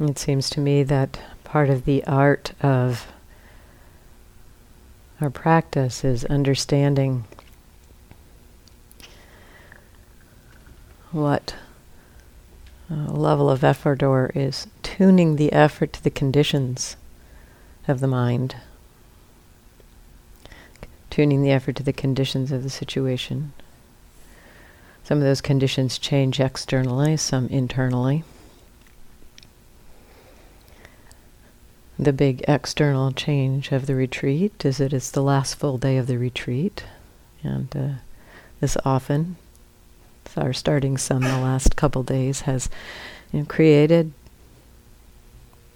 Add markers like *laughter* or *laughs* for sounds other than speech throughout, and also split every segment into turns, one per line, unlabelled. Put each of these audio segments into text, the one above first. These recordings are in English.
It seems to me that part of the art of our practice is understanding what uh, level of effort or is tuning the effort to the conditions of the mind, tuning the effort to the conditions of the situation. Some of those conditions change externally, some internally. The big external change of the retreat is that it's the last full day of the retreat, and uh, this often, our starting sun the last couple days has you know, created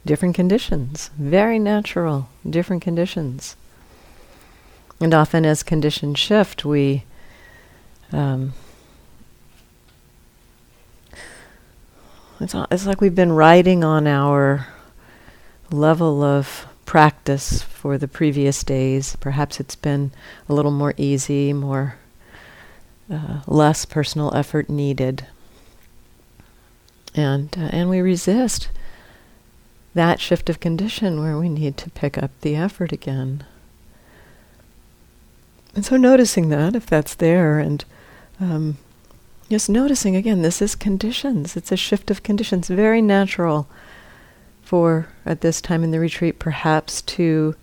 different conditions, very natural, different conditions. And often, as conditions shift, we um, it's, it's like we've been riding on our level of practice for the previous days. Perhaps it's been a little more easy, more uh, less personal effort needed, and uh, and we resist that shift of condition where we need to pick up the effort again. And so noticing that if that's there, and um, just noticing again, this is conditions. It's a shift of conditions, very natural for at this time in the retreat, perhaps to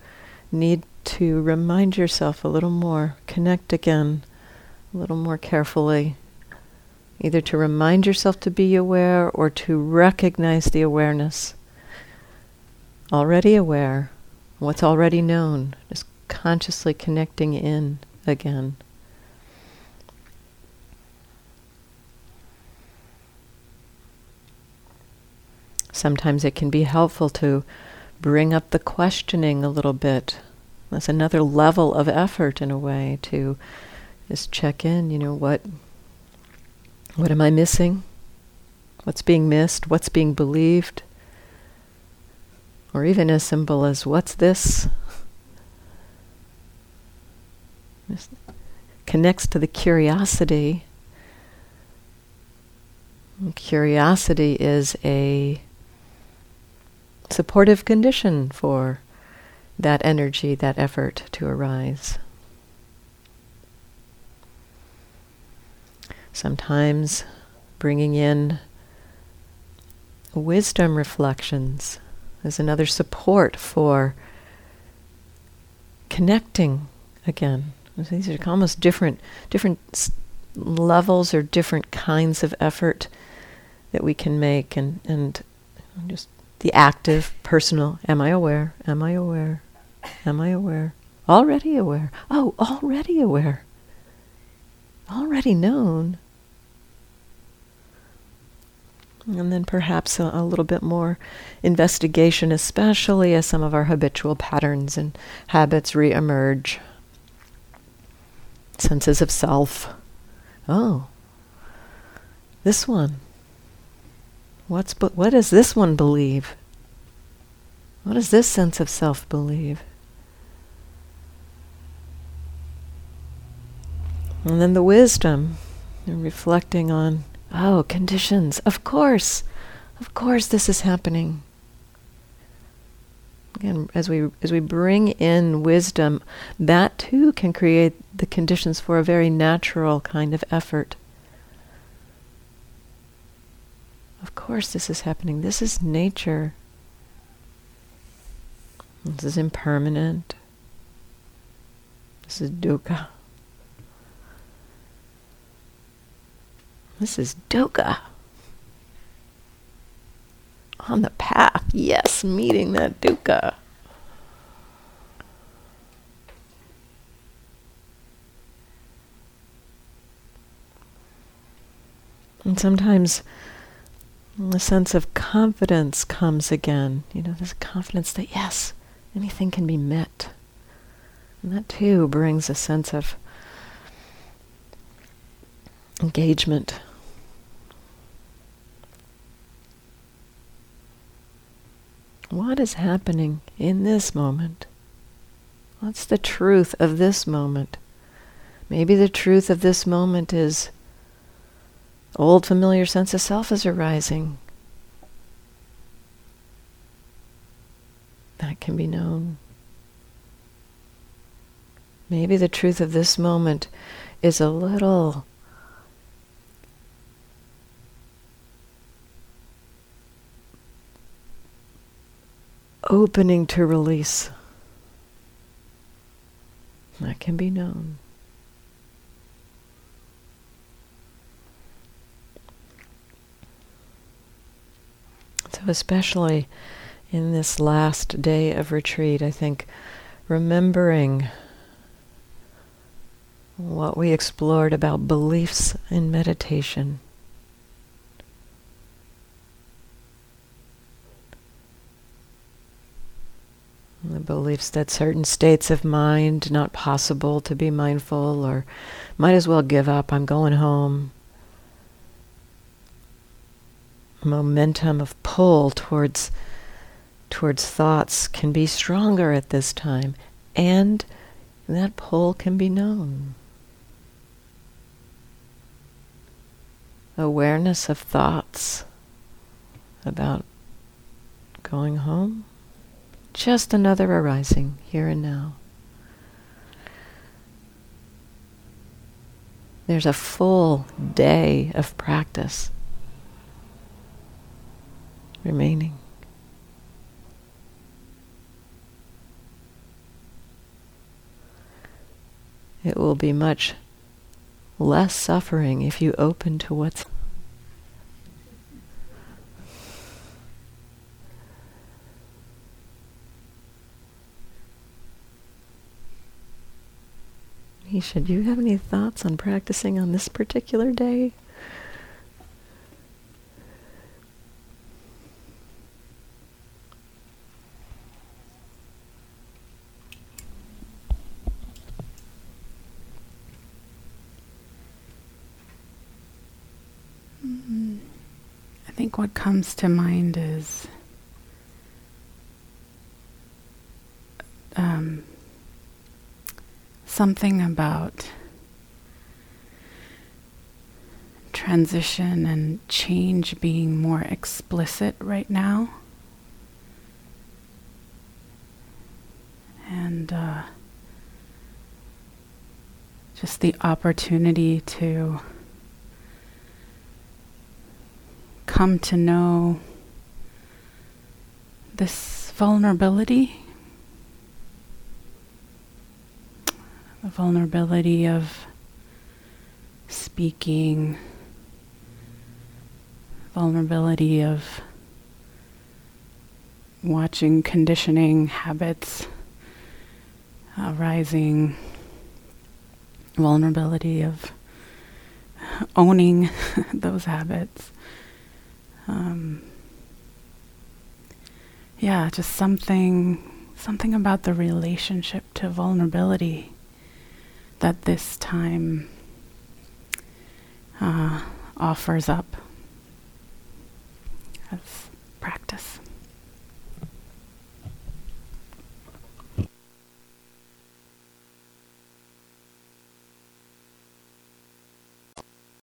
need to remind yourself a little more, connect again a little more carefully, either to remind yourself to be aware or to recognize the awareness. Already aware, what's already known, just consciously connecting in again. Sometimes it can be helpful to bring up the questioning a little bit. That's another level of effort in a way to just check in, you know, what what am I missing? What's being missed? What's being believed? Or even as simple as what's this? This connects to the curiosity. curiosity is a supportive condition for that energy, that effort to arise. Sometimes bringing in wisdom reflections is another support for connecting again. These are almost different, different s- levels or different kinds of effort that we can make, and and just the active, personal. Am I aware? Am I aware? Am I aware? Already aware. Oh, already aware. Already known. And then perhaps a, a, little bit more investigation, especially as some of our habitual patterns and habits re-emerge. Senses of self. Oh, this one. What's but what does this one believe? What does this sense of self believe? And then the wisdom, reflecting on, oh, conditions. Of course, of course, this is happening. Again, as we as we bring in wisdom, that too can create the conditions for a very natural kind of effort. Of course, this is happening. This is nature. This is impermanent. This is dukkha. This is dukkha. On the path, yes, meeting that dukkha. And sometimes a sense of confidence comes again. You know, this confidence that yes, anything can be met. And that too brings a sense of engagement. What is happening in this moment? What's the truth of this moment? Maybe the truth of this moment is Old familiar sense of self is arising. that can be known. Maybe the truth of this moment is a little opening to release. That can be known. So, especially in this last day of retreat, I think remembering what we explored about beliefs in meditation. The beliefs that certain states of mind not possible to be mindful or might as well give up, I'm going home momentum of pull towards towards thoughts can be stronger at this time and that pull can be known. Awareness of thoughts about going home. Just another arising here and now. There's a full day of practice remaining. It will be much less suffering if you open to what's Isha, do you have any thoughts on practicing on this particular day?
Think what comes to mind is um, something about transition and change being more explicit right now. And uh, just the opportunity to come to know this vulnerability, the vulnerability of speaking, vulnerability of watching conditioning habits arising, vulnerability of owning *laughs* those habits. Um, yeah, just something something about the relationship to vulnerability that this time uh, offers up. As